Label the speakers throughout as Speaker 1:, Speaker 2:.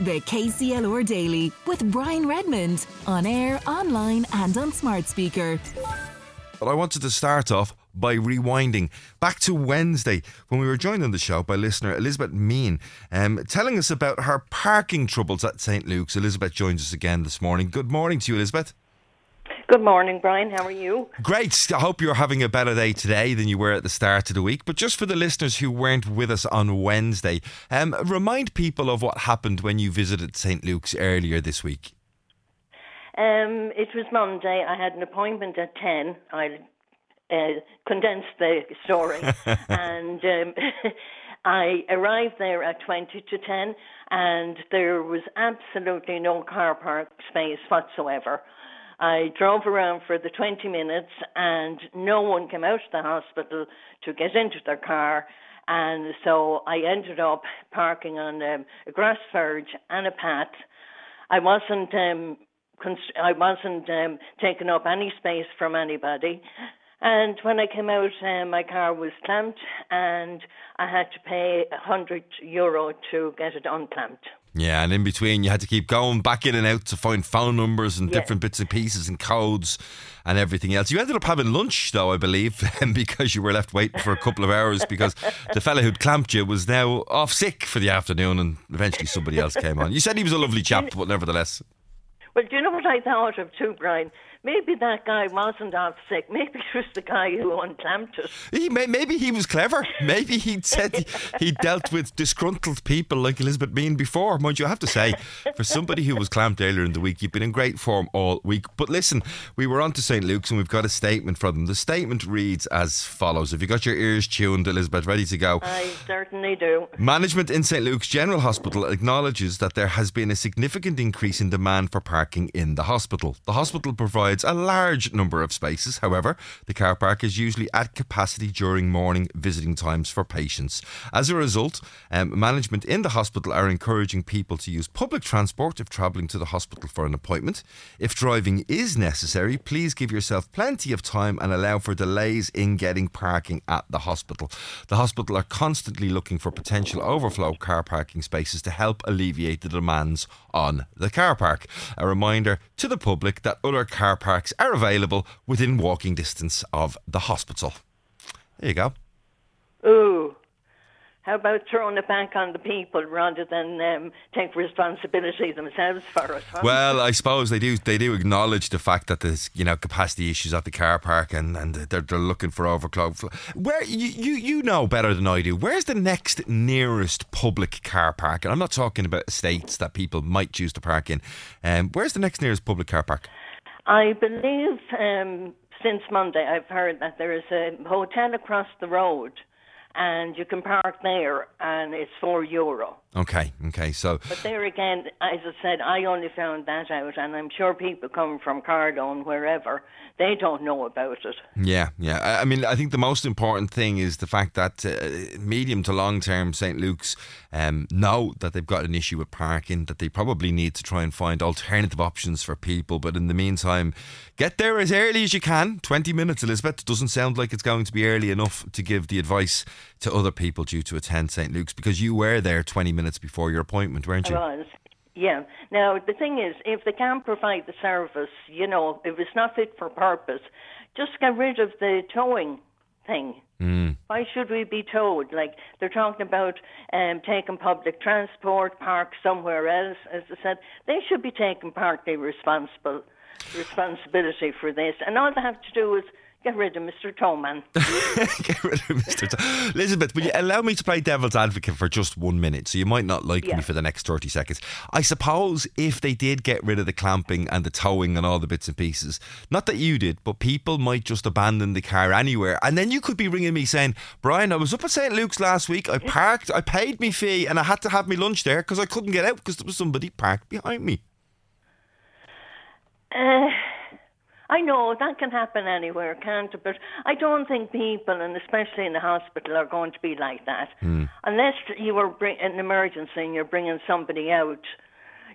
Speaker 1: The KCLR Daily with Brian Redmond on air, online, and on smart speaker.
Speaker 2: But I wanted to start off by rewinding back to Wednesday when we were joined on the show by listener Elizabeth Meehan, um, telling us about her parking troubles at St Luke's. Elizabeth joins us again this morning. Good morning to you, Elizabeth.
Speaker 3: Good morning, Brian. How are you?
Speaker 2: Great. I hope you're having a better day today than you were at the start of the week. But just for the listeners who weren't with us on Wednesday, um, remind people of what happened when you visited St. Luke's earlier this week.
Speaker 3: Um, it was Monday. I had an appointment at 10. I uh, condense the story. and um, I arrived there at 20 to 10, and there was absolutely no car park space whatsoever. I drove around for the 20 minutes and no one came out of the hospital to get into their car. And so I ended up parking on um, a grass verge and a path. I wasn't um, const- I wasn't um, taking up any space from anybody. And when I came out, um, my car was clamped, and I had to pay a hundred euro to get it unclamped.
Speaker 2: Yeah, and in between, you had to keep going back in and out to find phone numbers and
Speaker 3: Yeah.
Speaker 2: different bits and pieces and codes and everything else. You ended up having lunch, though, I believe, because you were left waiting for a couple of hours because the fella who'd clamped you was now off sick for the afternoon and eventually somebody else came on. You said he was a lovely chap, but nevertheless.
Speaker 3: Well, do you know what I thought of too, Brian? Maybe that guy wasn't off sick. Maybe it was the guy who unclamped it.
Speaker 2: He, may, maybe he was clever. Maybe he'd said he, he dealt with disgruntled people like Elizabeth Meehan before. Mind you, I have to say, for somebody who was clamped earlier in the week, you've been in great form all week. But listen, we were on to St. Luke's and we've got a statement from them. The statement reads as follows Have you got your ears tuned, Elizabeth, ready to go?
Speaker 3: I certainly do.
Speaker 2: Management in St Luke's General Hospital acknowledges that there has been a significant increase in demand for parking in the hospital. The hospital provides a large number of spaces. However, the car park is usually at capacity during morning visiting times for patients. As a result, um, management in the hospital are encouraging people to use public transport if travelling to the hospital for an appointment. If driving is necessary, please give yourself plenty of time and allow for delays in getting parking at the hospital. The hospital are constantly looking for potential overflow car parking spaces to help alleviate the demands on the car park. A reminder to the public that other car parks are available within walking distance of the hospital. There you go.
Speaker 3: Ooh. How about throwing it back on the people rather than um, take responsibility themselves for it? Huh?
Speaker 2: Well, I suppose they do. They do acknowledge the fact that there's you know capacity issues at the car park, and, and they're, they're looking for overflow. Where you, you you know better than I do. Where's the next nearest public car park? And I'm not talking about estates that people might choose to park in. Um, where's the next nearest public car park?
Speaker 3: I believe um, since Monday I've heard that there is a hotel across the road and you can park there and it's four euro.
Speaker 2: Okay, okay. So
Speaker 3: But there again, as I said, I only found that out and I'm sure people coming from Cardone, wherever, they don't know about it.
Speaker 2: Yeah, yeah. I- I mean, I think the most important thing is the fact that uh, medium to long term St. Luke's um, know that they've got an issue with parking, that they probably need to try and find alternative options for people. But in the meantime, get there as early as you can. 20 minutes, Elizabeth. Doesn't sound like it's going to be early enough to give the advice to other people due to attend St. Luke's because you were there 20 minutes before your appointment, weren't you?
Speaker 3: I was. Yeah. Now, the thing is, if they can't provide the service, you know, if it's not fit for purpose, just get rid of the towing thing.
Speaker 2: Mm.
Speaker 3: Why should we be towed? Like, they're talking about um, taking public transport, park somewhere else. As I said, they should be taking partly responsible responsibility for this. And all they have to do is get rid of Mr. Towman.
Speaker 2: Get rid of Mr. T- Elizabeth, will you allow me to play devil's advocate for just one minute? So you might not like
Speaker 3: Yeah.
Speaker 2: me for the next 30 seconds. I suppose if they did get rid of the clamping and the towing and all the bits and pieces, not that you did, but people might just abandon the car anywhere. And then you could be ringing me saying, Brian, I was up at St. Luke's last week. I parked, I paid me fee, and I had to have my lunch there because I couldn't get out because there was somebody parked behind me.
Speaker 3: Uh, I know that can happen anywhere, can't it? But I don't think people, and especially in the hospital, are going to be like that. Hmm. Unless you were bring, an emergency and you're bringing somebody out,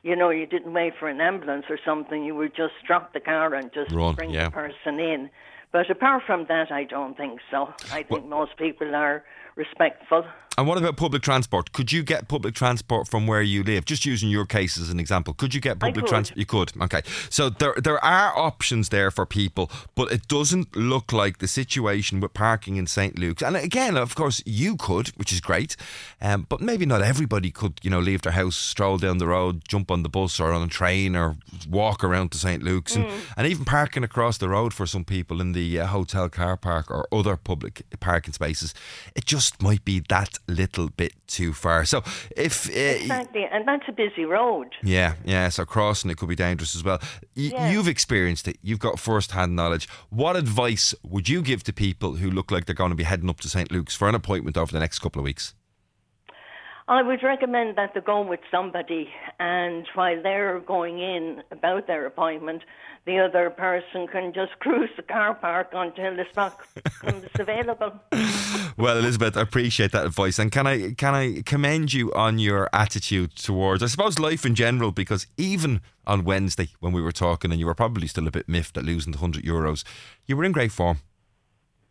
Speaker 3: you know, you didn't wait for an ambulance or something. You would just drop the car and just
Speaker 2: Run,
Speaker 3: bring
Speaker 2: yeah.
Speaker 3: the person in. But apart from that, I don't think so. I think most people are respectful.
Speaker 2: And what about public transport? Could you get public transport from where you live? Just using your case as an example, could you get public transport? You could. Okay, so there there are options there for people, but it doesn't look like the situation with parking in St Luke's. And again, of course, you could, which is great, um, but maybe not everybody could. You know, leave their house, stroll down the road, jump on the bus or on a train, or walk around to St Luke's, mm. and and even parking across the road for some people in the uh, hotel car park or other public parking spaces. It just might be that little bit too far. So if
Speaker 3: uh, exactly, and that's a busy road.
Speaker 2: Yeah, yeah. So crossing it could be dangerous as well. Y- yeah. You've experienced it. You've got first-hand knowledge. What advice would you give to people who look like they're going to be heading up to St Luke's for an appointment over the next couple of weeks?
Speaker 3: I would recommend that they go with somebody, and while they're going in about their appointment, the other person can just cruise the car park until the spot comes available.
Speaker 2: well, Elizabeth, I appreciate that advice, and can I can I commend you on your attitude towards, I suppose, life in general, because even on Wednesday when we were talking, and you were probably still a bit miffed at losing the hundred euros, you were in great form.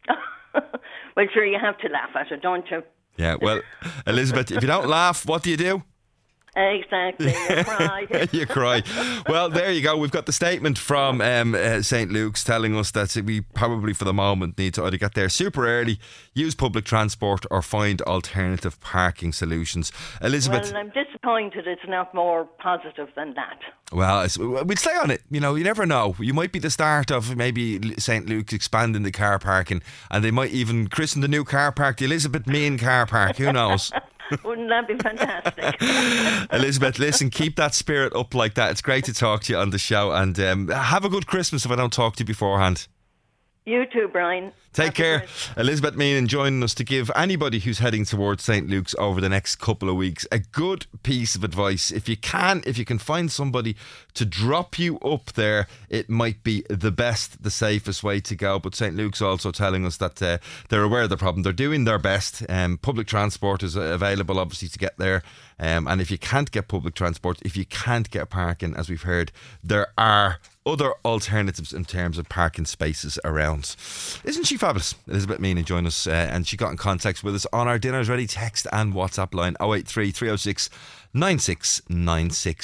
Speaker 3: well, sure, you have to laugh at it, don't you?
Speaker 2: Yeah, well, Elizabeth, if you don't laugh, what do you do?
Speaker 3: Exactly. You cry.
Speaker 2: you cry. Well, there you go. We've got the statement from um, uh, St. Luke's telling us that we probably, for the moment, need to either get there super early, use public transport, or find alternative parking solutions. Elizabeth.
Speaker 3: Well, I'm disappointed it's not more positive than that.
Speaker 2: Well, we'd stay on it. You know, you never know. You might be the start of maybe St. Luke's expanding the car parking, and they might even christen the new car park the Elizabeth Meehan Car Park. Who knows?
Speaker 3: Wouldn't that be fantastic?
Speaker 2: Elizabeth, listen, keep that spirit up like that. It's great to talk to you on the show, and um, have a good Christmas if I don't talk to you beforehand.
Speaker 3: You too, Brian.
Speaker 2: Take Happy care. Elizabeth Meenan joining us to give anybody who's heading towards St. Luke's over the next couple of weeks a good piece of advice. If you can, if you can find somebody to drop you up there, it might be the best, the safest way to go. But St. Luke's also telling us that uh, they're aware of the problem. They're doing their best. Um, public transport is available, obviously, to get there. Um, and if you can't get public transport, if you can't get parking, as we've heard, there are other alternatives in terms of parking spaces around. Isn't she fabulous? Elizabeth Meany joined us uh, and she got in contact with us on our Dinners Ready text and WhatsApp line 083 306 9696.